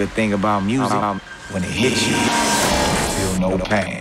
good thing about music, when it hits you, you feel no pain.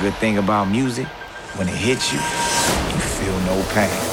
Good thing about music, when it hits you, you feel no pain.